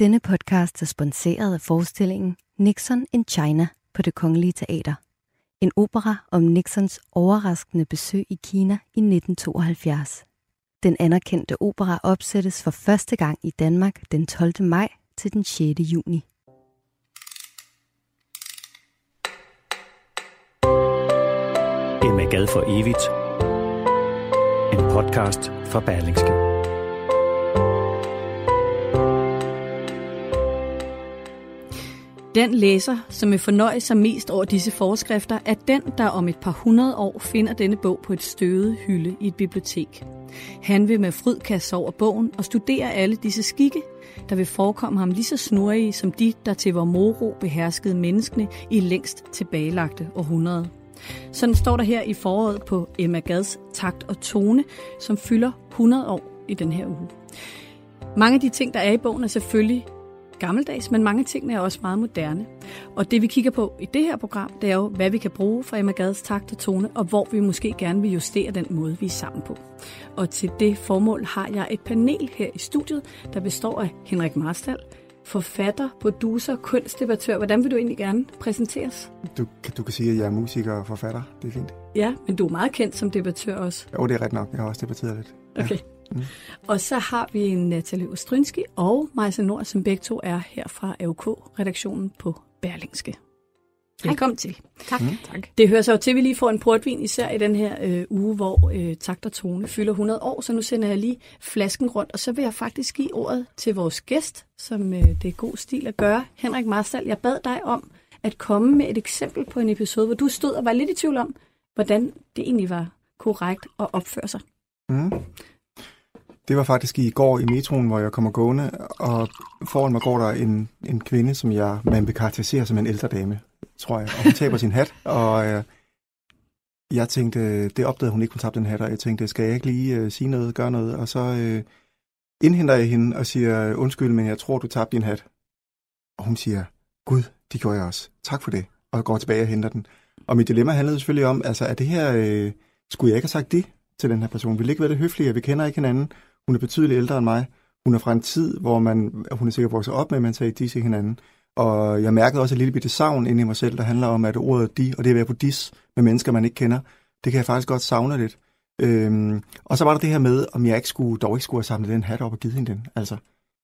Denne podcast er sponsoreret af forestillingen Nixon in China på det Kongelige Teater. En opera om Nixons overraskende besøg i Kina i 1972. Den anerkendte opera opsættes for første gang i Danmark den 12. maj til den 6. juni. Emma Gad for evigt. En podcast fra Berlingske. Den læser, som vil fornøje sig mest over disse forskrifter, er den, der om et par hundrede år finder denne bog på et støvet hylde i et bibliotek. Han vil med fryd kaste over bogen og studere alle disse skikke, der vil forekomme ham lige så snurrige som de, der til vor moro beherskede menneskene i længst tilbagelagte århundrede. Sådan står der her i foråret på Emma Gads Takt og Tone, som fylder 100 år i den her uge. Mange af de ting, der er i bogen, er selvfølgelig gammeldags, men mange ting er også meget moderne. Og det vi kigger på i det her program, det er jo, hvad vi kan bruge for Emma Gads takt og tone, og hvor vi måske gerne vil justere den måde, vi er sammen på. Og til det formål har jeg et panel her i studiet, der består af Henrik Marstal, forfatter, producer, kunstdebattør. Hvordan vil du egentlig gerne præsenteres? Du, du kan sige, at jeg er musiker og forfatter. Det er fint. Ja, men du er meget kendt som debattør også. Jo, det er ret nok. Jeg har også debatteret lidt. Okay. Mm. Og så har vi Natalie Ostrynski og Majsa Nord, som begge to er her fra AUK-redaktionen på Berlingske. Velkommen til. Tak. Mm. tak. Det hører sig jo til, at vi lige får en portvin, især i den her øh, uge, hvor øh, takt og tone fylder 100 år, så nu sender jeg lige flasken rundt, og så vil jeg faktisk give ordet til vores gæst, som øh, det er god stil at gøre. Henrik Marstal, jeg bad dig om at komme med et eksempel på en episode, hvor du stod og var lidt i tvivl om, hvordan det egentlig var korrekt at opføre sig. Mm. Det var faktisk i går i metroen, hvor jeg kommer gående, og foran mig går der en, en kvinde, som jeg, man vil karakterisere som en ældre dame, tror jeg. Og hun taber sin hat, og øh, jeg tænkte, det opdagede hun ikke, hun tabte den hat, og jeg tænkte, skal jeg ikke lige øh, sige noget, gøre noget? Og så øh, indhenter jeg hende og siger, undskyld, men jeg tror, du tabte din hat. Og hun siger, gud, det gjorde jeg også. Tak for det. Og går tilbage og henter den. Og mit dilemma handlede selvfølgelig om, altså, er det her, øh, skulle jeg ikke have sagt det til den her person? Vi ligger ikke være det høflige, vi kender ikke hinanden? Hun er betydeligt ældre end mig. Hun er fra en tid, hvor man, hun er sikkert vokset op med, at man sagde de til hinanden. Og jeg mærkede også et lille bitte savn inde i mig selv, der handler om, at ordet de, og det at være på dis med mennesker, man ikke kender, det kan jeg faktisk godt savne lidt. Øhm, og så var der det her med, om jeg ikke skulle, dog ikke skulle have samlet den hat op og givet hende den. Altså,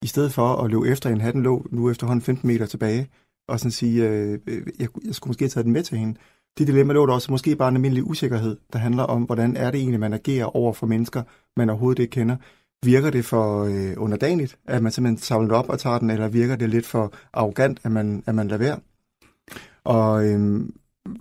i stedet for at løbe efter en hatten lå nu efterhånden 15 meter tilbage, og sådan sige, øh, øh, jeg, jeg skulle måske have taget den med til hende. Det dilemma lå der også måske bare en almindelig usikkerhed, der handler om, hvordan er det egentlig, man agerer over for mennesker, man overhovedet ikke kender. Virker det for øh, underdanigt, at man simpelthen samler op og tager den, eller virker det lidt for arrogant, at man, at man lader være? Og øh,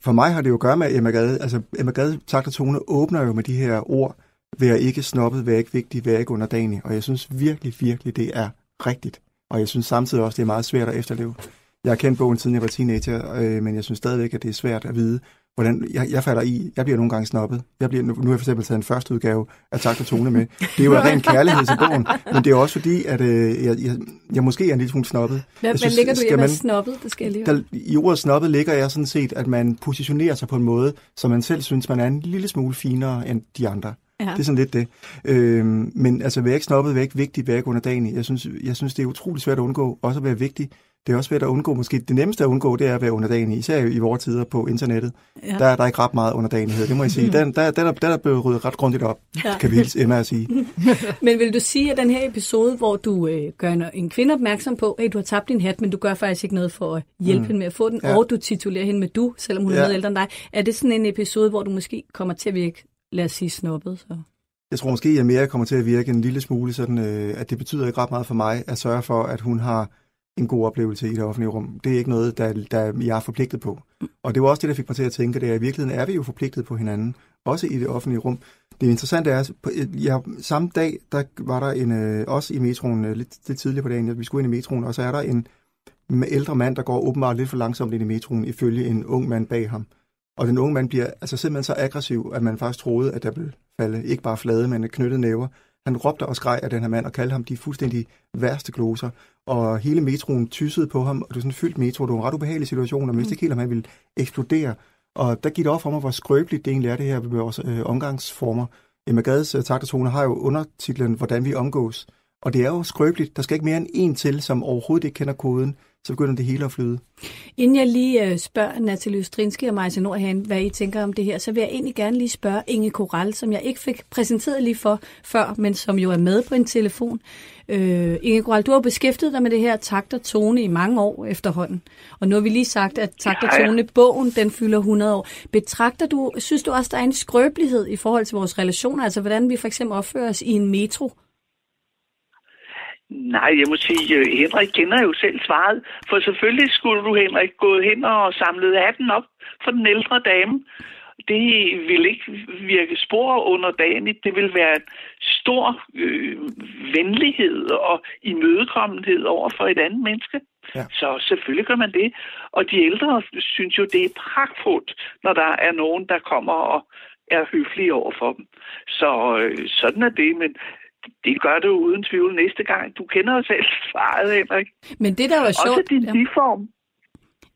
for mig har det jo at gøre med, at Emma Gade, altså Emma Gade takt og tone åbner jo med de her ord, vær ikke snobbet, vær ikke vigtig, vær ikke underdanig. Og jeg synes virkelig, virkelig, det er rigtigt. Og jeg synes samtidig også, det er meget svært at efterleve. Jeg har kendt bogen, siden jeg var teenager, øh, men jeg synes stadigvæk, at det er svært at vide, hvordan jeg, jeg falder i. Jeg bliver nogle gange snobbet. Jeg bliver, nu, har jeg for eksempel taget en første udgave af Takt og Tone med. Det er jo en ren kærlighed til bogen, men det er også fordi, at øh, jeg, jeg, jeg måske er en lille smule snobbet. Hvad, jeg synes, hvad ligger du i at være snobbet? Det skal jeg der, I ordet snobbet ligger jeg sådan set, at man positionerer sig på en måde, som man selv synes, man er en lille smule finere end de andre. Ja. Det er sådan lidt det. Øhm, men altså, vær ikke snobbet, vær ikke vigtig, vær ikke underdanig. Jeg synes, jeg synes, det er utrolig svært at undgå, også at være vigtig. Det er også svært at undgå, måske det nemmeste at undgå, det er at være underdanig, især i vores tider på internettet. Ja. Der er der ikke ret meget underdanighed, det må jeg sige. Den, der, den, er, den er blevet ryddet ret grundigt op, ja. kan vi hilse Emma at sige. men vil du sige, at den her episode, hvor du øh, gør en, en kvinde opmærksom på, at du har tabt din hat, men du gør faktisk ikke noget for at hjælpe mm. hende med at få den, ja. og du titulerer hende med du, selvom hun ja. er noget ældre end dig, er det sådan en episode, hvor du måske kommer til at virke, lad os sige, snobbet? Så? Jeg tror måske, at jeg mere kommer til at virke en lille smule sådan, øh, at det betyder ikke ret meget for mig at sørge for, at hun har en god oplevelse i det offentlige rum. Det er ikke noget, der, der jeg er forpligtet på. Og det var også det, der fik mig til at tænke, det er, at i virkeligheden er vi jo forpligtet på hinanden, også i det offentlige rum. Det interessante er, at øh, ja, samme dag, der var der en, øh, også i metroen, øh, lidt, lidt tidligere på dagen, at vi skulle ind i metroen, og så er der en ældre mand, der går åbenbart lidt for langsomt ind i metroen, ifølge en ung mand bag ham. Og den unge mand bliver altså simpelthen så aggressiv, at man faktisk troede, at der blev falde ikke bare flade, men knyttet næver. Han råbte og skreg af den her mand og kaldte ham de fuldstændig værste gloser. Og hele metroen tyssede på ham, og det var sådan fyldt metro. Det var en ret ubehagelig situation, og man vidste ikke helt, om han ville eksplodere. Og der gik det op for mig, hvor skrøbeligt det egentlig er det her med vores øh, omgangsformer. Emma Gades øh, taktertone har jo undertitlen, hvordan vi omgås. Og det er jo skrøbeligt. Der skal ikke mere end en til, som overhovedet ikke kender koden, så begynder det hele at flyde. Inden jeg lige øh, spørger Natalie Østrinski og Majse Nordhagen, hvad I tænker om det her, så vil jeg egentlig gerne lige spørge Inge Koral, som jeg ikke fik præsenteret lige for før, men som jo er med på en telefon. Øh, Inge Koral, du har beskæftiget dig med det her takt og tone i mange år efterhånden. Og nu har vi lige sagt, at takt og tone, bogen, den fylder 100 år. Betragter du, synes du også, der er en skrøbelighed i forhold til vores relationer, altså hvordan vi for eksempel opfører os i en metro? Nej, jeg må sige, øh, Henrik kender jo selv svaret. For selvfølgelig skulle du, Henrik, gå hen og samle hatten op for den ældre dame. Det vil ikke virke spor under dagen. Det vil være en stor øh, venlighed og imødekommenhed over for et andet menneske. Ja. Så selvfølgelig gør man det. Og de ældre synes jo, det er pragtfuldt, når der er nogen, der kommer og er høflige over for dem. Så øh, sådan er det. Men det gør du uden tvivl næste gang. Du kender jo selv svaret, Henrik. Men det, der var sjovt... Også din ja. diform.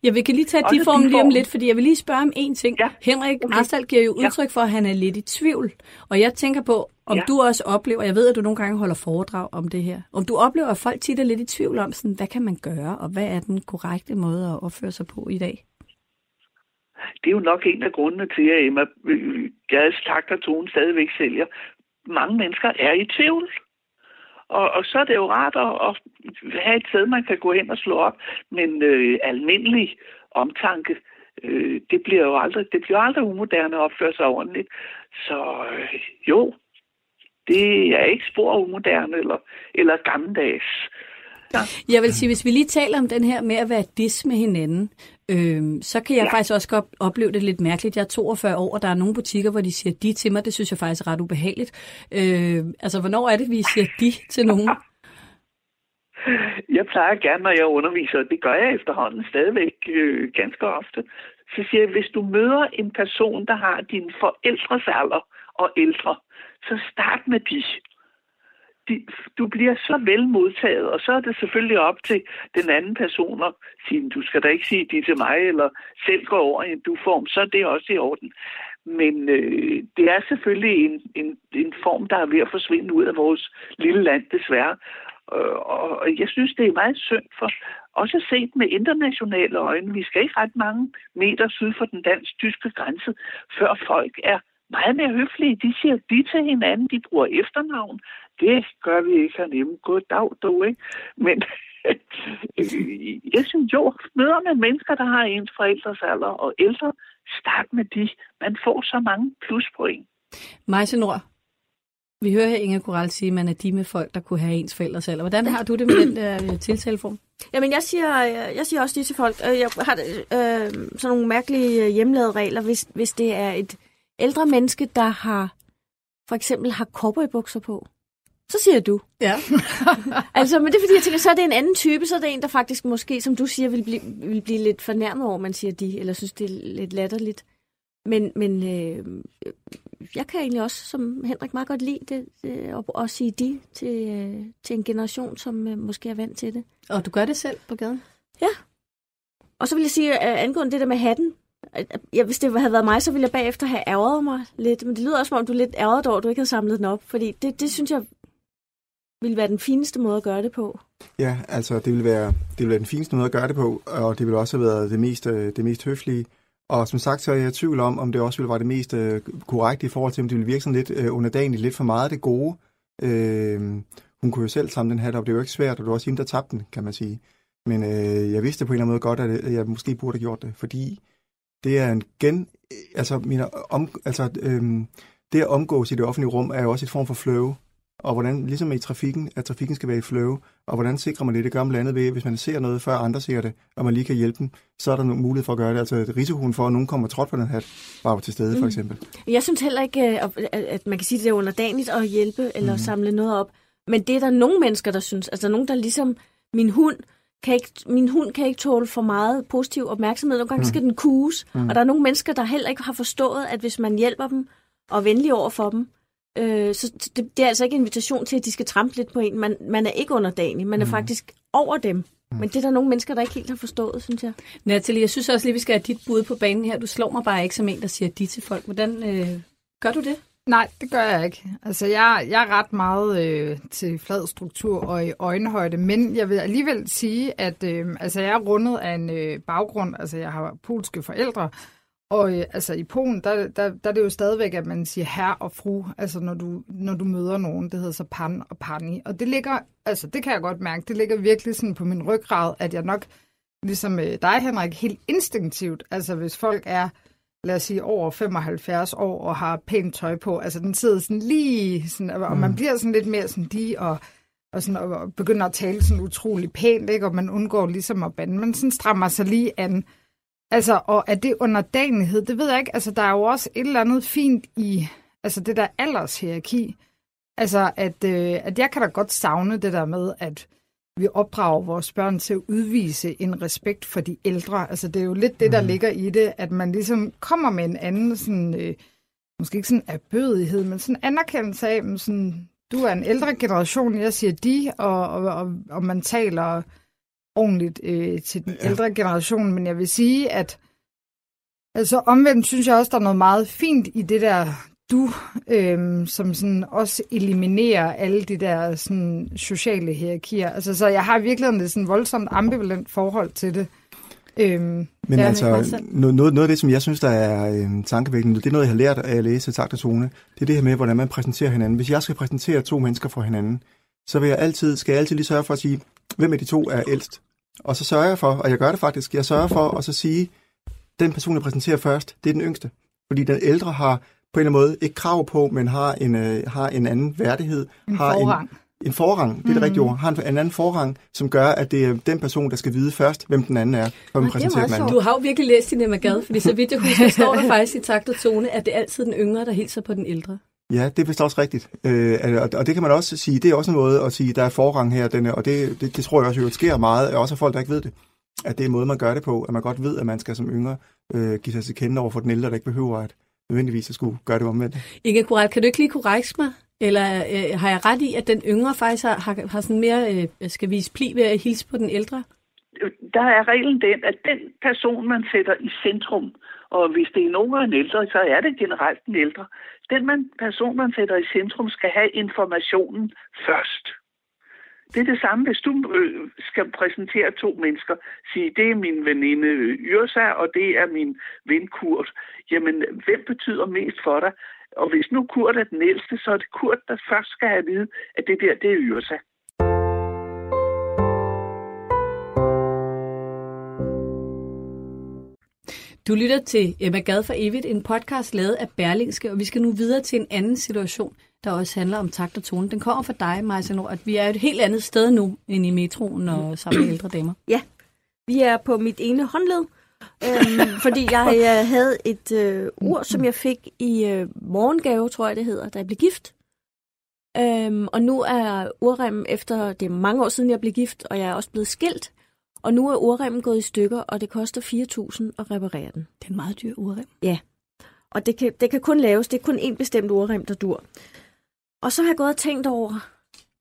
Ja, vi kan lige tage de form lige om lidt, fordi jeg vil lige spørge om en ting. Ja. Henrik okay. Arstal giver jo udtryk for, at han er lidt i tvivl. Og jeg tænker på, om ja. du også oplever, jeg ved, at du nogle gange holder foredrag om det her, om du oplever, at folk tit er lidt i tvivl om, sådan, hvad kan man gøre, og hvad er den korrekte måde at opføre sig på i dag? Det er jo nok en af grundene til, at Emma Gades takt og tone stadigvæk sælger. Mange mennesker er i tvivl. Og, og så er det jo rart at, at have et sted, man kan gå hen og slå op. Men øh, almindelig omtanke, øh, det bliver jo aldrig, det bliver aldrig umoderne at opføre sig ordentligt. Så øh, jo, det er ikke spor umoderne eller, eller gammeldags. Ja. Jeg vil sige, hvis vi lige taler om den her med at være dis med hinanden, øh, så kan jeg ja. faktisk også godt opleve det lidt mærkeligt. Jeg er 42 år, og der er nogle butikker, hvor de siger de til mig. Det synes jeg faktisk er ret ubehageligt. Øh, altså, hvornår er det, vi siger de til nogen? Jeg plejer gerne, når jeg underviser, det gør jeg efterhånden stadigvæk øh, ganske ofte, så siger jeg, hvis du møder en person, der har din forældres alder og ældre, så start med de de, du bliver så vel modtaget, og så er det selvfølgelig op til den anden person at sige, du skal da ikke sige det til mig, eller selv gå over i en du-form, så er det også i orden. Men øh, det er selvfølgelig en, en, en form, der er ved at forsvinde ud af vores lille land, desværre. Øh, og jeg synes, det er meget synd for også set med internationale øjne. Vi skal ikke ret mange meter syd for den dansk-tyske grænse, før folk er meget mere høflige. De siger de til hinanden, de bruger efternavn. Det gør vi ikke herhjemme. dag, du, ikke? Men jeg synes jo, møder man mennesker, der har ens forældres alder og ældre, start med de. Man får så mange pluspoint. Majse Nord, vi hører her Inge Koral sige, at man er de med folk, der kunne have ens forældres alder. Hvordan har du det med den der øh, tiltaleform? Jamen, jeg siger, jeg siger også de til folk. Øh, jeg har øh, sådan nogle mærkelige øh, hjemmelavede regler, hvis, hvis det er et ældre menneske, der har for eksempel har cowboybukser på. Så siger du. Ja. altså, men det er fordi, jeg tænker, så er det en anden type, så er det en, der faktisk måske, som du siger, vil blive, vil blive lidt fornærmet over, man siger de, eller synes, det er lidt latterligt. Men, men øh, jeg kan egentlig også, som Henrik meget godt lide det, øh, at, at sige de til, øh, til en generation, som øh, måske er vant til det. Og du gør det selv på gaden? Ja. Og så vil jeg sige, uh, angående det der med hatten, Ja, hvis det havde været mig, så ville jeg bagefter have ærget mig lidt. Men det lyder også, som om du er lidt ærget over, at du ikke havde samlet den op. Fordi det, det synes jeg ville være den fineste måde at gøre det på. Ja, altså det ville være, det ville være den fineste måde at gøre det på, og det ville også have været det mest, øh, det mest høflige. Og som sagt, så er jeg i tvivl om, om det også ville være det mest øh, korrekte i forhold til, om det ville virke sådan lidt øh, underdanigt, lidt for meget af det gode. Øh, hun kunne jo selv samle den hat op. Det er jo ikke svært, og det var også hende, der tabte den, kan man sige. Men øh, jeg vidste på en eller anden måde godt, at øh, jeg måske burde have gjort det, fordi det er en gen... Altså, mine om, altså øhm, det at omgås i det offentlige rum er jo også et form for flow. Og hvordan, ligesom i trafikken, at trafikken skal være i flow, og hvordan sikrer man det? Det gør man blandt andet ved, hvis man ser noget, før andre ser det, og man lige kan hjælpe dem, så er der nogen mulighed for at gøre det. Altså risikoen for, at nogen kommer trådt på den hat, bare til stede, mm. for eksempel. Jeg synes heller ikke, øh, at man kan sige, at det er underdanigt at hjælpe eller mm. samle noget op. Men det er der nogle mennesker, der synes. Altså nogen, der ligesom min hund, kan ikke, min hund kan ikke tåle for meget positiv opmærksomhed. Nogle gange mm. skal den kuges. Mm. Og der er nogle mennesker, der heller ikke har forstået, at hvis man hjælper dem og er venlig over for dem, øh, så det, det er altså ikke en invitation til, at de skal trampe lidt på en. Man, man er ikke underdanig. Man er mm. faktisk over dem. Mm. Men det er der nogle mennesker, der ikke helt har forstået, synes jeg. Natalie, jeg synes også lige, vi skal have dit bud på banen her. Du slår mig bare ikke som en, der siger de til folk. Hvordan øh, gør du det? Nej, det gør jeg ikke. Altså, jeg, jeg er ret meget øh, til flad struktur og i øjenhøjde, men jeg vil alligevel sige, at øh, altså, jeg er rundet af en øh, baggrund, altså jeg har polske forældre, og øh, altså i Polen, der, der, der er det jo stadigvæk, at man siger herre og fru, altså når du, når du møder nogen, det hedder så pan og pani. Og det ligger, altså det kan jeg godt mærke, det ligger virkelig sådan på min ryggrad, at jeg nok, ligesom øh, dig Henrik, helt instinktivt, altså hvis folk er lad os sige, over 75 år og har pænt tøj på. Altså, den sidder sådan lige, sådan, og man mm. bliver sådan lidt mere sådan de, og, og, sådan, og begynder at tale sådan utrolig pænt, ikke? og man undgår ligesom at bande. Man sådan strammer sig lige an. Altså, og er det underdanighed? Det ved jeg ikke. Altså, der er jo også et eller andet fint i altså det der aldershierarki. Altså, at, øh, at jeg kan da godt savne det der med, at vi opdrager vores børn til at udvise en respekt for de ældre. Altså det er jo lidt det, der mm. ligger i det, at man ligesom kommer med en anden, sådan, øh, måske ikke sådan erbødighed, men sådan anerkendelse af, sådan, du er en ældre generation, jeg siger de, og, og, og, og man taler ordentligt øh, til den ja. ældre generation, men jeg vil sige, at altså omvendt synes jeg også, der er noget meget fint i det der du, øhm, som sådan også eliminerer alle de der sådan, sociale hierarkier. Altså, så jeg har virkelig et sådan voldsomt ambivalent forhold til det. Øhm, Men altså, noget, noget af det, som jeg synes, der er øhm, tankevækkende, det er noget, jeg har lært af at læse Takt og Tone, det er det her med, hvordan man præsenterer hinanden. Hvis jeg skal præsentere to mennesker for hinanden, så vil jeg altid, skal jeg altid lige sørge for at sige, hvem af de to er ældst. Og så sørger jeg for, og jeg gør det faktisk, jeg sørger for at så sige, den person, jeg præsenterer først, det er den yngste. Fordi den ældre har på en eller anden måde ikke krav på, men har en, øh, har en anden værdighed. En har forrang. En, en forrang, det er det mm. rigtige ord. Har en, en anden forrang, som gør, at det er den person, der skal vide først, hvem den anden er, for man præsenterer den anden. Du har jo virkelig læst din Emma Gad, fordi så vidt jeg husker, står der faktisk i takt og tone, at det er altid den yngre, der hilser på den ældre. Ja, det er vist også rigtigt. Øh, og, og det kan man også sige, det er også en måde at sige, der er forrang her, den, og det, det, det tror jeg også jo sker meget, også af folk, der ikke ved det. At det er en måde, man gør det på, at man godt ved, at man skal som yngre øh, give sig til kende over for den ældre, der ikke behøver at nødvendigvis at skulle gøre det omvendt. Inge Kurat, kan du ikke lige korrekse mig? Eller øh, har jeg ret i, at den yngre faktisk har, har, har sådan mere, øh, skal vise pli ved at hilse på den ældre? Der er reglen den, at den person, man sætter i centrum, og hvis det er nogen af en ældre, så er det generelt den ældre. Den man, person, man sætter i centrum, skal have informationen først. Det er det samme, hvis du øh, skal præsentere to mennesker. Sige, det er min veninde øh, Yrsa, og det er min ven Kurt. Jamen, hvem betyder mest for dig? Og hvis nu Kurt er den ældste, så er det Kurt, der først skal have at vide, at det der, det er Yrsa. Du lytter til Emma Gad for Evigt, en podcast lavet af Berlingske, og vi skal nu videre til en anden situation, der også handler om takt og tone. Den kommer fra dig, Nord, at vi er et helt andet sted nu, end i metroen og sammen med ældre damer. Ja, vi er på mit ene håndled, øhm, fordi jeg øh, havde et øh, ur, som jeg fik i øh, morgengave, tror jeg det hedder, da jeg blev gift. Øhm, og nu er urremmen efter, det er mange år siden jeg blev gift, og jeg er også blevet skilt, og nu er urremmen gået i stykker, og det koster 4.000 at reparere den. Det er en meget dyr urrem. Ja, og det kan, det kan kun laves, det er kun en bestemt urrem, der dur. Og så har jeg gået og tænkt over,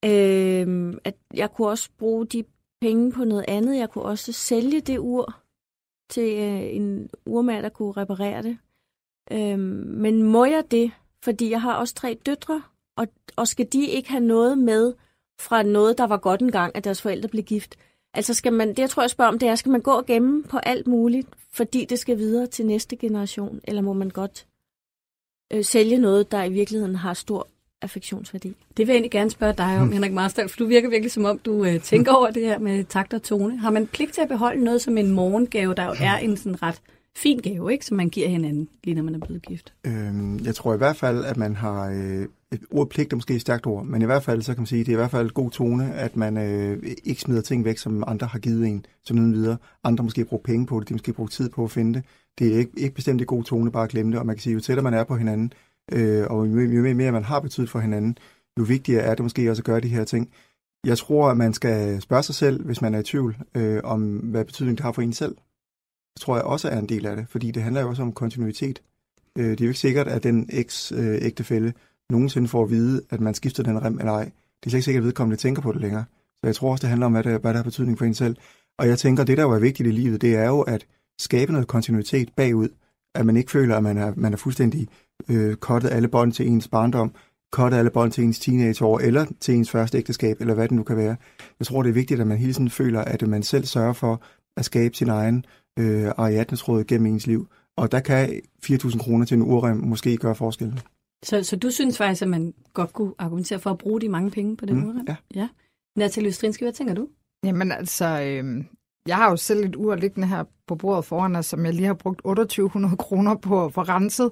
øh, at jeg kunne også bruge de penge på noget andet. Jeg kunne også sælge det ur til øh, en urmand, der kunne reparere det. Øh, men må jeg det? Fordi jeg har også tre døtre, og, og skal de ikke have noget med fra noget, der var godt engang, at deres forældre blev gift? Altså skal man, det jeg tror, jeg spørger om, det er, skal man gå og gemme på alt muligt, fordi det skal videre til næste generation, eller må man godt øh, sælge noget, der i virkeligheden har stor affektionsværdi. Det vil jeg egentlig gerne spørge dig om, hmm. Henrik Marstal, for du virker virkelig som om, du øh, tænker over det her med takt og tone. Har man pligt til at beholde noget som en morgengave, der jo er en sådan ret fin gave, ikke, som man giver hinanden, lige når man er blevet gift? Øhm, jeg tror i hvert fald, at man har øh, et ord pligt er måske et stærkt ord, men i hvert fald, så kan man sige, det er i hvert fald god tone, at man øh, ikke smider ting væk, som andre har givet en, som uden videre. Andre måske bruger penge på det, de måske bruger tid på at finde det. Det er ikke, ikke bestemt god tone, bare at glemme det, og man kan sige, jo tættere man er på hinanden, øh, og jo, jo mere man har betydet for hinanden, jo vigtigere er det måske også at gøre de her ting. Jeg tror, at man skal spørge sig selv, hvis man er i tvivl, øh, om hvad betydning det har for en selv. Det tror jeg også er en del af det, fordi det handler jo også om kontinuitet. Øh, det er jo ikke sikkert, at den eks-ægtefælde øh, nogensinde får at vide, at man skifter den rem eller ej. Det er slet ikke sikkert, at vedkommende tænker på det længere. Så jeg tror også, det handler om, hvad der, hvad der har betydning for en selv. Og jeg tænker, det der jo er vigtigt i livet, det er jo at skabe noget kontinuitet bagud. At man ikke føler, at man er, man er fuldstændig øh, kottet alle bånd til ens barndom, kottet alle bånd til ens teenageår, eller til ens første ægteskab, eller hvad det nu kan være. Jeg tror, det er vigtigt, at man hele tiden føler, at man selv sørger for at skabe sin egen øh, ariadnesråd gennem ens liv. Og der kan 4.000 kroner til en urrem måske gøre forskellen. Så, så du synes faktisk, at man godt kunne argumentere for at bruge de mange penge på den mm, urrem? Ja. ja. Natalie Østrinski, hvad tænker du? Jamen altså, øh, jeg har jo selv et ur liggende her på bordet foran os, som jeg lige har brugt 2800 kroner på at få renset.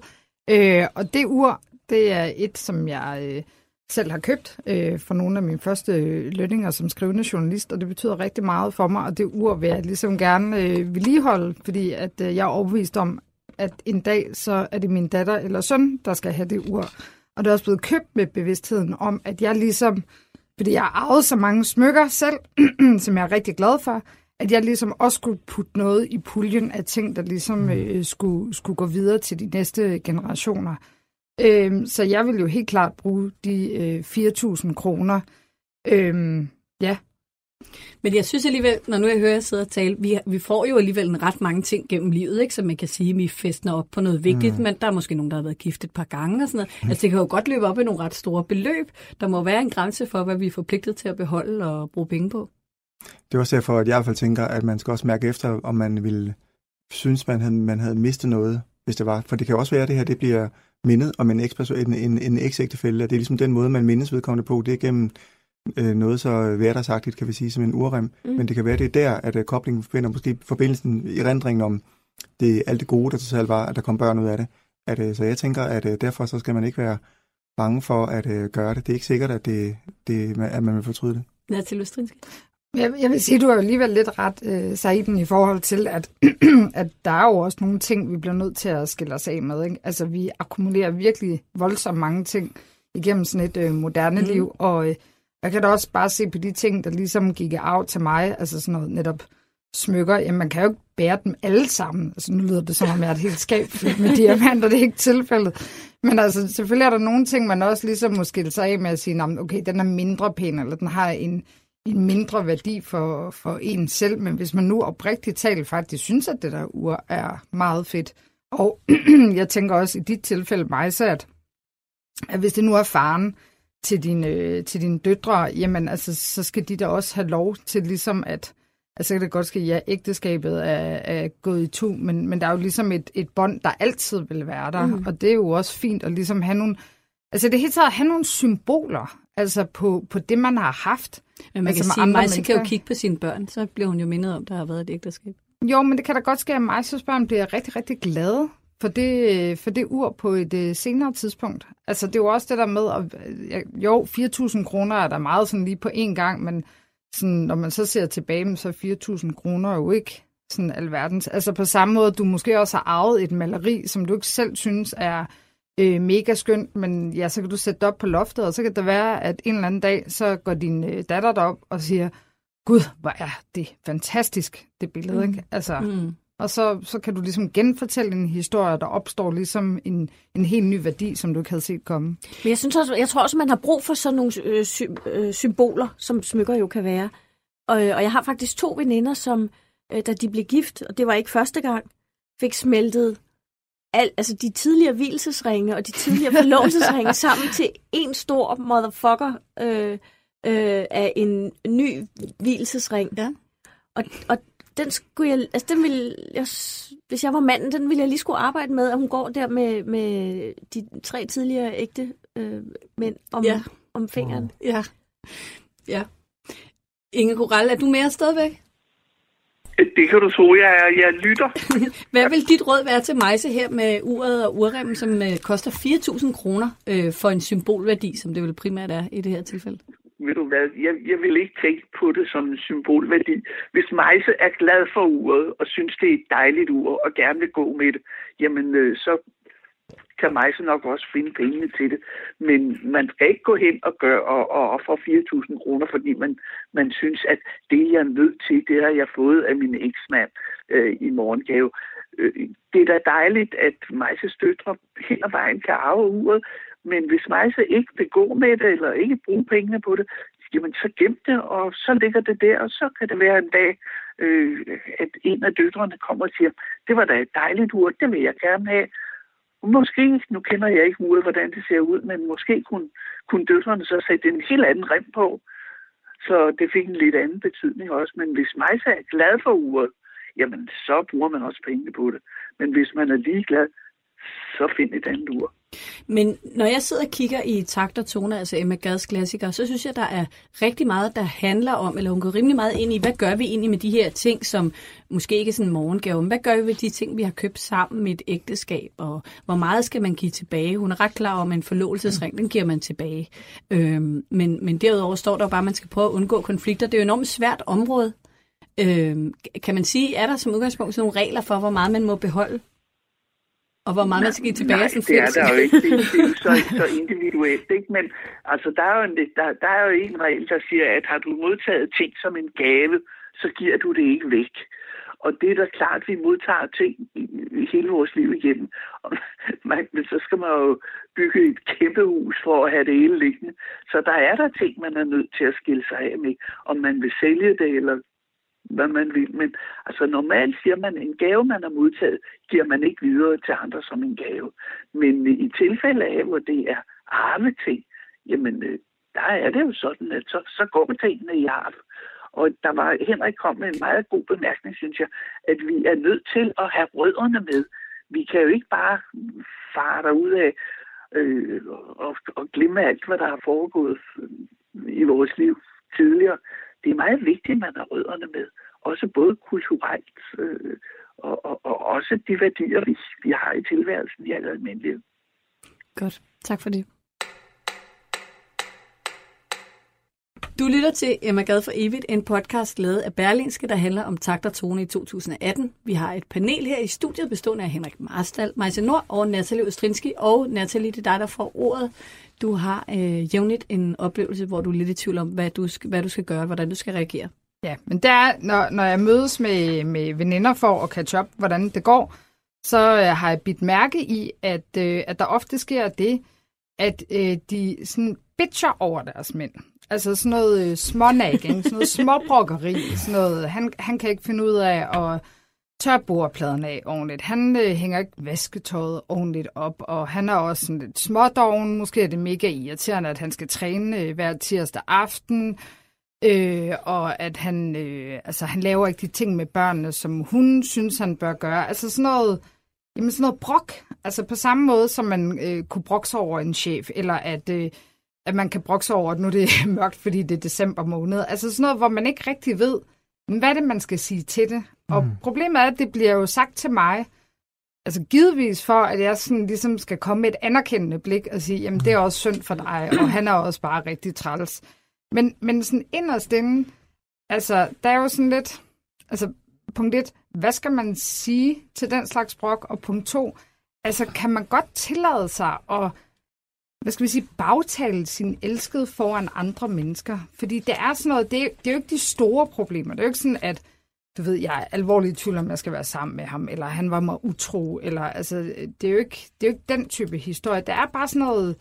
Øh, og det ur, det er et, som jeg øh, selv har købt øh, for nogle af mine første øh, lønninger som skrivende journalist, og det betyder rigtig meget for mig, og det ur vil jeg ligesom gerne øh, vedligeholde, fordi at øh, jeg er overbevist om, at en dag så er det min datter eller søn, der skal have det ur. Og det er også blevet købt med bevidstheden om, at jeg ligesom, fordi jeg har arvet så mange smykker selv, som jeg er rigtig glad for, at jeg ligesom også skulle putte noget i puljen af ting, der ligesom mm. øh, skulle, skulle gå videre til de næste generationer. Øh, så jeg vil jo helt klart bruge de øh, 4.000 kroner. Øh, ja. Men jeg synes alligevel, når nu jeg hører jer sidde og tale, vi, vi får jo alligevel en ret mange ting gennem livet, ikke? som man kan sige, at vi festner op på noget vigtigt, mm. men der er måske nogen, der har været gift et par gange og sådan noget. Mm. Altså det kan jo godt løbe op i nogle ret store beløb. Der må være en grænse for, hvad vi er forpligtet til at beholde og bruge penge på. Det er også derfor, at jeg i hvert fald tænker, at man skal også mærke efter, om man vil synes, man havde, man havde mistet noget, hvis det var. For det kan også være, at det her det bliver mindet om en, en, en, en eks-ægtefælde, det er ligesom den måde, man mindes vedkommende på, det er gennem øh, noget så hverdagssagtigt, kan vi sige, som en urrem. Mm. Men det kan være, det er der, at uh, koblingen finder måske forbindelsen i rendringen om det, alt det gode, der til selv var, at der kom børn ud af det. At, uh, så jeg tænker, at uh, derfor så skal man ikke være bange for at uh, gøre det. Det er ikke sikkert, at, det, det, at man vil fortryde det. Ja, til Lustrinske. Jeg, jeg vil sige, du har jo alligevel lidt ret, øh, Saiden, i forhold til, at, at der er jo også nogle ting, vi bliver nødt til at skille os af med. Ikke? Altså, vi akkumulerer virkelig voldsomt mange ting igennem sådan et øh, moderne mm. liv, og øh, jeg kan da også bare se på de ting, der ligesom gik af til mig, altså sådan noget netop smykker, jamen man kan jo ikke bære dem alle sammen. Altså nu lyder det som om, jeg er et helt skab med diamanter, det er ikke tilfældet. Men altså selvfølgelig er der nogle ting, man også ligesom må skille sig af med at sige, okay, den er mindre pæn, eller den har en, en mindre værdi for, for en selv, men hvis man nu oprigtigt talt faktisk synes, at det der ur er meget fedt, og jeg tænker også i dit tilfælde mig, så at, at hvis det nu er faren til dine, øh, til dine døtre, jamen altså, så skal de da også have lov til ligesom at, altså kan det godt ske, ja, ægteskabet er, er gået i to, men, men der er jo ligesom et, et bånd, der altid vil være der, mm. og det er jo også fint at ligesom have nogle, altså det hele taget at have nogle symboler, altså på, på det, man har haft. Men man altså kan sige, Majse kan jo kigge på sine børn, så bliver hun jo mindet om, der har været et ægteskab. Jo, men det kan da godt ske, at Majses børn bliver rigtig, rigtig glade for det, for det ur på et uh, senere tidspunkt. Altså, det er jo også det der med, at jo, 4.000 kroner er der meget sådan lige på én gang, men sådan, når man så ser tilbage, så er 4.000 kroner jo ikke sådan alverdens. Altså på samme måde, du måske også har arvet et maleri, som du ikke selv synes er øh, mega skønt, men ja, så kan du sætte det op på loftet, og så kan det være, at en eller anden dag, så går din øh, datter derop og siger, gud, hvor er det fantastisk, det billede, mm. ikke? Altså, mm. Og så, så kan du ligesom genfortælle en historie, der opstår ligesom en, en helt ny værdi, som du ikke havde set komme. Men jeg, synes også, jeg tror også, man har brug for sådan nogle øh, sy, øh, symboler, som smykker jo kan være. Og, og jeg har faktisk to veninder, som, øh, da de blev gift, og det var ikke første gang, fik smeltet al, altså de tidligere hvilesesringe og de tidligere forlovelsesringe sammen til en stor motherfucker øh, øh, af en ny hvilesesring. Ja. Og, og den skulle jeg, altså den ville jeg, hvis jeg var manden, den ville jeg lige skulle arbejde med, at hun går der med, med de tre tidligere ægte øh, mænd om, ja. om fingeren. Ja. ja. Inge Koral, er du med stadigvæk? Det kan du tro, jeg er. Jeg lytter. Hvad vil dit råd være til Majse her med uret og urremmen, som øh, koster 4.000 kroner øh, for en symbolværdi, som det vel primært er i det her tilfælde? Ved du hvad, jeg, jeg vil ikke tænke på det som en symbolværdi. Hvis Majse er glad for uret og synes, det er et dejligt ur og gerne vil gå med det, jamen øh, så kan så nok også finde pengene til det. Men man skal ikke gå hen og gøre og, og ofre 4.000 kroner, fordi man, man synes, at det, jeg er nødt til, det har jeg fået af min eksmand øh, i morgengave. Øh, det er da dejligt, at Majses døtre hen ad vejen kan arve uret, men hvis Majse ikke vil gå med det, eller ikke bruge pengene på det, jamen så gem det, og så ligger det der, og så kan det være en dag, øh, at en af døtrene kommer og siger, det var da et dejligt ur, det vil jeg gerne have. Måske, nu kender jeg ikke uret, hvordan det ser ud, men måske kunne, kunne døtrene så sætte en helt anden rem på, så det fik en lidt anden betydning også. Men hvis Majsa er glad for uret, jamen så bruger man også pengene på det. Men hvis man er ligeglad, så find et andet ur. Men når jeg sidder og kigger i takt og toner, altså Emma Gads klassikere, så synes jeg, der er rigtig meget, der handler om, eller hun går rimelig meget ind i, hvad gør vi egentlig med de her ting, som måske ikke er sådan en morgengave, men hvad gør vi med de ting, vi har købt sammen med et ægteskab, og hvor meget skal man give tilbage? Hun er ret klar om, at en forlovelsesring, den giver man tilbage. Øhm, men, men derudover står der bare, at man skal prøve at undgå konflikter. Det er jo et enormt svært område. Øhm, kan man sige, er der som udgangspunkt sådan nogle regler for, hvor meget man må beholde og hvor meget man skal give tilbage Nej, som det er der jo ikke. Det, det er jo så, så individuelt. Ikke? Men altså, der, er jo en, der, der er jo en regel, der siger, at har du modtaget ting som en gave, så giver du det ikke væk. Og det er da klart, at vi modtager ting i, hele vores liv igennem. Og man, men så skal man jo bygge et kæmpe hus for at have det hele liggende. Så der er der ting, man er nødt til at skille sig af med. Om man vil sælge det, eller hvad man vil. Men altså normalt siger man, at en gave, man har modtaget, giver man ikke videre til andre som en gave. Men øh, i tilfælde af, hvor det er arveting, jamen øh, der er det jo sådan, at så, så går tingene i arv. Og der var, Henrik kom med en meget god bemærkning, synes jeg, at vi er nødt til at have rødderne med. Vi kan jo ikke bare fare ud af øh, og, og glemme alt, hvad der har foregået i vores liv tidligere det er meget vigtigt, at man har rødderne med. Også både kulturelt øh, og, og, og også de værdier, vi, vi har i tilværelsen i almindelighed. Godt. Tak for det. Du lytter til Emma Gad for Evigt, en podcast lavet af Berlinske, der handler om takt og tone i 2018. Vi har et panel her i studiet bestående af Henrik Marstal, Majse Nord og Natalie Ostrinski. Og Natalie, det er dig, der får ordet. Du har øh, jævnligt en oplevelse, hvor du er lidt i tvivl om, hvad du, hvad du skal gøre, hvordan du skal reagere. Ja, men der, når, når jeg mødes med, med veninder for at catch up, hvordan det går, så øh, har jeg bidt mærke i, at, øh, at der ofte sker det, at øh, de sådan bitcher over deres mænd. Altså sådan noget øh, smånagging, sådan noget småbrokkeri, sådan noget, han, han kan ikke finde ud af at tør bordpladerne af ordentligt. Han øh, hænger ikke vasketøjet ordentligt op, og han er også sådan lidt smådoven. Måske er det mega irriterende, at han skal træne øh, hver tirsdag aften, øh, og at han, øh, altså, han laver ikke de ting med børnene, som hun synes, han bør gøre. Altså sådan noget, jamen sådan noget brok. Altså på samme måde, som man øh, kunne brokse over en chef, eller at... Øh, at man kan brokse over, at nu det er mørkt, fordi det er december måned. Altså sådan noget, hvor man ikke rigtig ved, hvad er det, man skal sige til det. Og mm. problemet er, at det bliver jo sagt til mig, altså givetvis for, at jeg sådan ligesom skal komme med et anerkendende blik og sige, jamen det er også synd for dig, og han er også bare rigtig træls. Men, men sådan inderst inde, altså der er jo sådan lidt, altså punkt et, hvad skal man sige til den slags brok? Og punkt to, altså kan man godt tillade sig at hvad skal vi sige, bagtale sin elskede foran andre mennesker. Fordi det er sådan noget, det er, det er jo ikke de store problemer. Det er jo ikke sådan, at du ved, jeg er alvorligt i tvivl om, jeg skal være sammen med ham, eller han var mig utro, eller altså, det er jo ikke, det er jo ikke den type historie. Det er bare sådan noget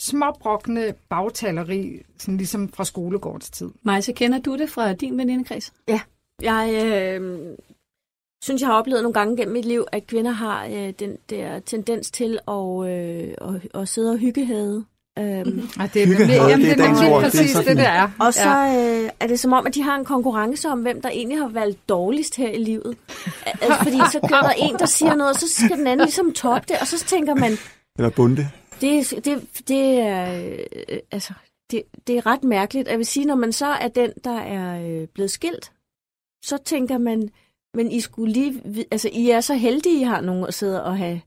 småbrokne bagtaleri, sådan ligesom fra skolegårdstid. Majse, kender du det fra din venindekreds? Ja, jeg øh, synes, jeg har oplevet nogle gange gennem mit liv, at kvinder har øh, den der tendens til at, øh, at, at sidde og hyggehade. Øhm, og det er nemlig, jamen, det er nemlig præcis det, det, det er. Og så øh, er det som om, at de har en konkurrence om, hvem der egentlig har valgt dårligst her i livet. altså, fordi så gør der en, der siger noget, og så skal den anden ligesom toppe det, og så tænker man... Eller bunde. Det, det, det er... Øh, altså, det, det er ret mærkeligt. Jeg vil sige, når man så er den, der er øh, blevet skilt, så tænker man, men I skulle lige... Altså, I er så heldige, I har nogen at sidde og have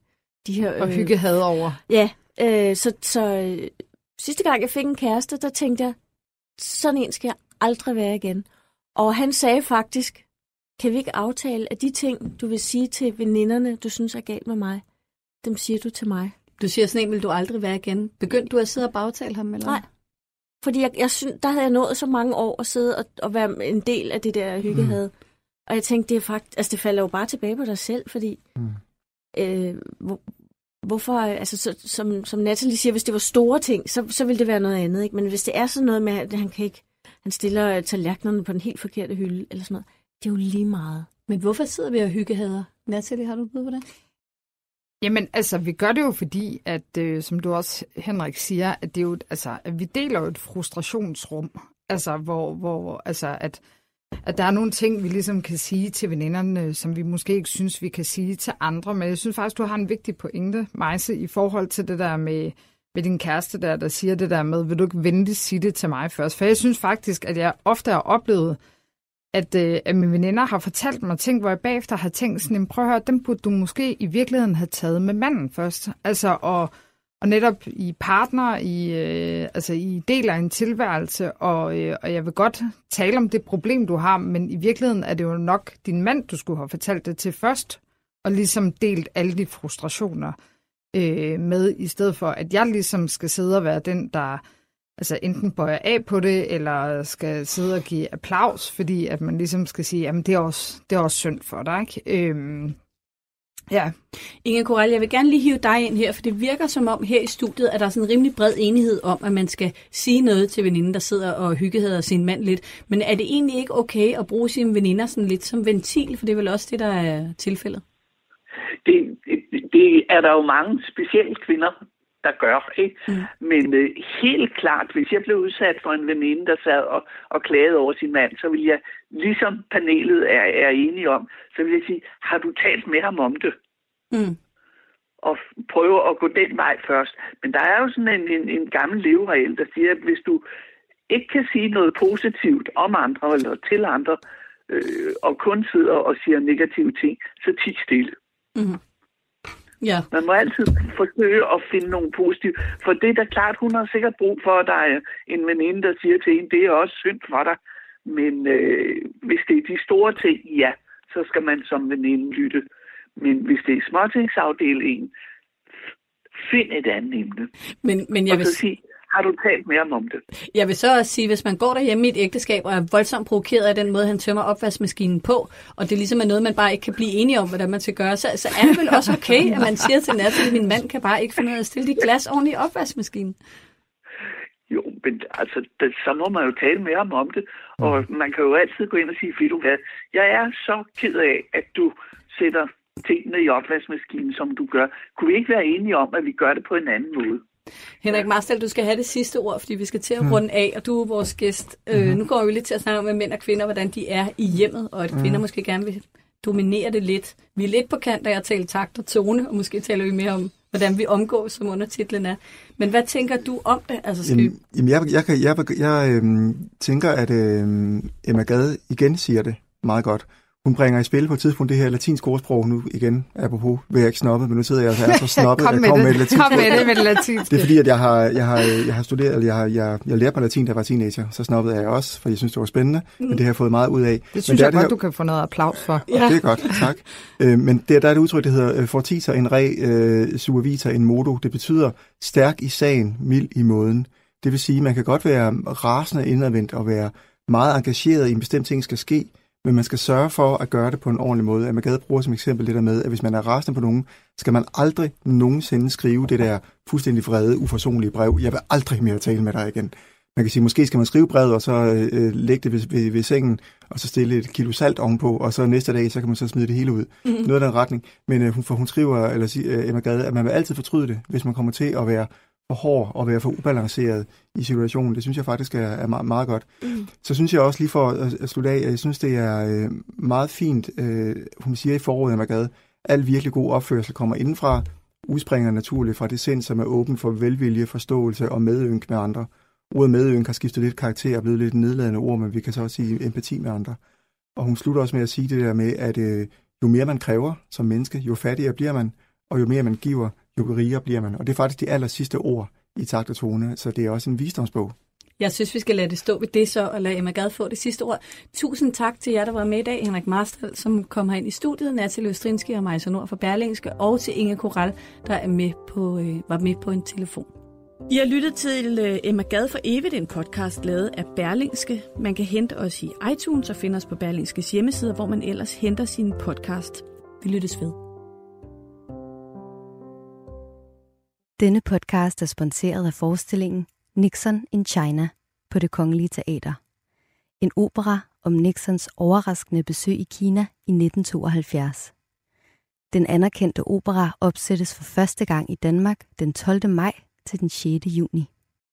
de her... Øh, og hygge had over. Ja, øh, så, så øh, sidste gang jeg fik en kæreste, der tænkte jeg, sådan en skal jeg aldrig være igen. Og han sagde faktisk, kan vi ikke aftale, at de ting, du vil sige til veninderne, du synes er galt med mig, dem siger du til mig. Du siger sådan en, vil du aldrig være igen. Begyndte du at sidde og bagtale ham, eller Nej. Fordi jeg, jeg synes, der havde jeg nået så mange år at sidde og, og være en del af det der hyggehade. Mm. Og jeg tænkte, det er faktisk, altså det falder jo bare tilbage på dig selv, fordi mm. øh, hvor, hvorfor, altså så, som, som Natalie siger, hvis det var store ting, så, så ville det være noget andet, ikke? Men hvis det er sådan noget med, at han kan ikke, han stiller tallerkenerne på den helt forkerte hylde, eller sådan noget, det er jo lige meget. Men hvorfor sidder vi og hyggehader? Natalie, har du bud på det? Jamen, altså, vi gør det jo fordi, at, øh, som du også, Henrik, siger, at det er jo, altså, at vi deler jo et frustrationsrum. Altså, hvor, hvor altså, at, at der er nogle ting, vi ligesom kan sige til veninderne, øh, som vi måske ikke synes, vi kan sige til andre. Men jeg synes faktisk, du har en vigtig pointe, Majse, i forhold til det der med, med din kæreste der, der siger det der med, vil du ikke vente sige det til mig først? For jeg synes faktisk, at jeg ofte har oplevet, at, øh, at mine veninder har fortalt mig ting, hvor jeg bagefter har tænkt sådan, prøv at høre, dem burde du måske i virkeligheden have taget med manden først. Altså, og, og netop i partner, i, øh, altså i deler en tilværelse, og, øh, og jeg vil godt tale om det problem, du har, men i virkeligheden er det jo nok din mand, du skulle have fortalt det til først, og ligesom delt alle de frustrationer øh, med, i stedet for, at jeg ligesom skal sidde og være den, der altså enten bøjer af på det, eller skal sidde og give applaus, fordi at man ligesom skal sige, jamen det er også, det er også synd for dig, ikke? Øh, ja. Inge Korel, jeg vil gerne lige hive dig ind her, for det virker som om her i studiet, at der er sådan en rimelig bred enighed om, at man skal sige noget til veninden, der sidder og hyggeheder sin mand lidt. Men er det egentlig ikke okay at bruge sine veninder sådan lidt som ventil, for det er vel også det, der er tilfældet? Det, det, det er der jo mange specielle kvinder, der gør. Ikke? Mm. Men øh, helt klart, hvis jeg blev udsat for en veninde, der sad og, og klagede over sin mand, så vil jeg, ligesom panelet er, er enige om, så vil jeg sige, har du talt med ham om det? Mm. Og prøve at gå den vej først. Men der er jo sådan en, en, en gammel leveregel, der siger, at hvis du ikke kan sige noget positivt om andre eller til andre, øh, og kun sidder og siger negative ting, så tig stille. Mm. Ja. Man må altid forsøge at finde nogle positive. For det er da klart, hun har sikkert brug for, at der er en veninde, der siger til hende, det er også synd for dig. Men øh, hvis det er de store ting, ja, så skal man som veninde lytte. Men hvis det er småtingsafdelingen, find et andet emne. Men, men jeg og vil... sige, har du talt med ham om det? Jeg vil så også sige, hvis man går derhjemme i et ægteskab og er voldsomt provokeret af den måde, han tømmer opvaskemaskinen på, og det ligesom er noget, man bare ikke kan blive enige om, hvordan man skal gøre, så, så er det vel også okay, at man siger til Natalie, at min mand kan bare ikke finde ud af at stille de glas ordentligt i opvaskemaskinen. Jo, men altså, det, så må man jo tale ham om det, og man kan jo altid gå ind og sige, du hvad, jeg er så ked af, at du sætter tingene i opvaskemaskinen, som du gør. Kunne vi ikke være enige om, at vi gør det på en anden måde? Henrik Marstal, du skal have det sidste ord, fordi vi skal til at runde af, og du er vores gæst. Mm. Øh, nu går vi lidt til at snakke om, med mænd og kvinder, hvordan de er i hjemmet, og at kvinder mm. måske gerne vil dominere det lidt. Vi er lidt på kant af at tale takt og tone, og måske taler vi mere om, hvordan vi omgås, som undertitlen er. Men hvad tænker du om det? Altså, skal jamen, jamen, jeg, jeg, jeg, jeg, jeg øhm, tænker, at øhm, Emma Gade igen siger det meget godt. Hun bringer i spil på et tidspunkt det her latinske ordsprog nu igen, apropos, vil jeg ikke snoppe, men nu sidder jeg altså er så snoppet, Kom at med jeg det. med et latinsk Kom med det med det latinske. Det er fordi, at jeg har, jeg har, jeg har studeret, eller jeg, har, jeg, jeg lærte mig latin, da jeg var teenager. Så snoppede jeg også, for jeg synes, det var spændende. Men det har jeg fået meget ud af. Det synes men jeg der er godt, det du kan få noget applaus for. her, Det er godt, tak. Øh, men der, der er et udtryk, der hedder øh, fortiter en re, øh, suavita en modo. Det betyder stærk i sagen, mild i måden. Det vil sige, at man kan godt være rasende indadvendt og være meget engageret i en bestemt ting skal ske, men man skal sørge for at gøre det på en ordentlig måde. At man gad bruge som eksempel det der med, at hvis man er rasende på nogen, skal man aldrig nogensinde skrive det der fuldstændig vrede, uforsonlige brev. Jeg vil aldrig mere tale med dig igen. Man kan sige, måske skal man skrive brevet, og så øh, lægge det ved, ved, ved sengen, og så stille et kilo salt ovenpå, og så næste dag, så kan man så smide det hele ud. Mm. Noget af den retning. Men øh, hun, for hun skriver, eller siger, øh, Emma Gade, at man vil altid fortryde det, hvis man kommer til at være for hård og være for ubalanceret i situationen. Det synes jeg faktisk er, er meget, meget godt. Mm. Så synes jeg også lige for at, at slutte af, at jeg synes, det er øh, meget fint, øh, hun siger i foråret, Emma Gade, al virkelig god opførsel kommer indenfra, udspringer naturligt fra det sind, som er åben for velvilje, forståelse og medynk med andre. Ordet medynk har skiftet lidt karakter og blevet lidt nedladende ord, men vi kan så også sige empati med andre. Og hun slutter også med at sige det der med, at øh, jo mere man kræver som menneske, jo fattigere bliver man, og jo mere man giver, jo rigere bliver man. Og det er faktisk de aller sidste ord i takt og tone, så det er også en visdomsbog. Jeg synes, vi skal lade det stå ved det så, og lade Emma Gad få det sidste ord. Tusind tak til jer, der var med i dag. Henrik Marstal, som kom ind i studiet, Natalie Østrinski og Majsa Nord fra Berlingske, og til Inge Koral, der er med på, øh, var med på en telefon. I har lyttet til øh, Emma Gad for evigt, en podcast lavet af Berlingske. Man kan hente os i iTunes og finde os på Berlingskes hjemmeside, hvor man ellers henter sin podcast. Vi lyttes ved. Denne podcast er sponsoreret af forestillingen Nixon in China på det Kongelige Teater. En opera om Nixons overraskende besøg i Kina i 1972. Den anerkendte opera opsættes for første gang i Danmark den 12. maj til den 6. juni.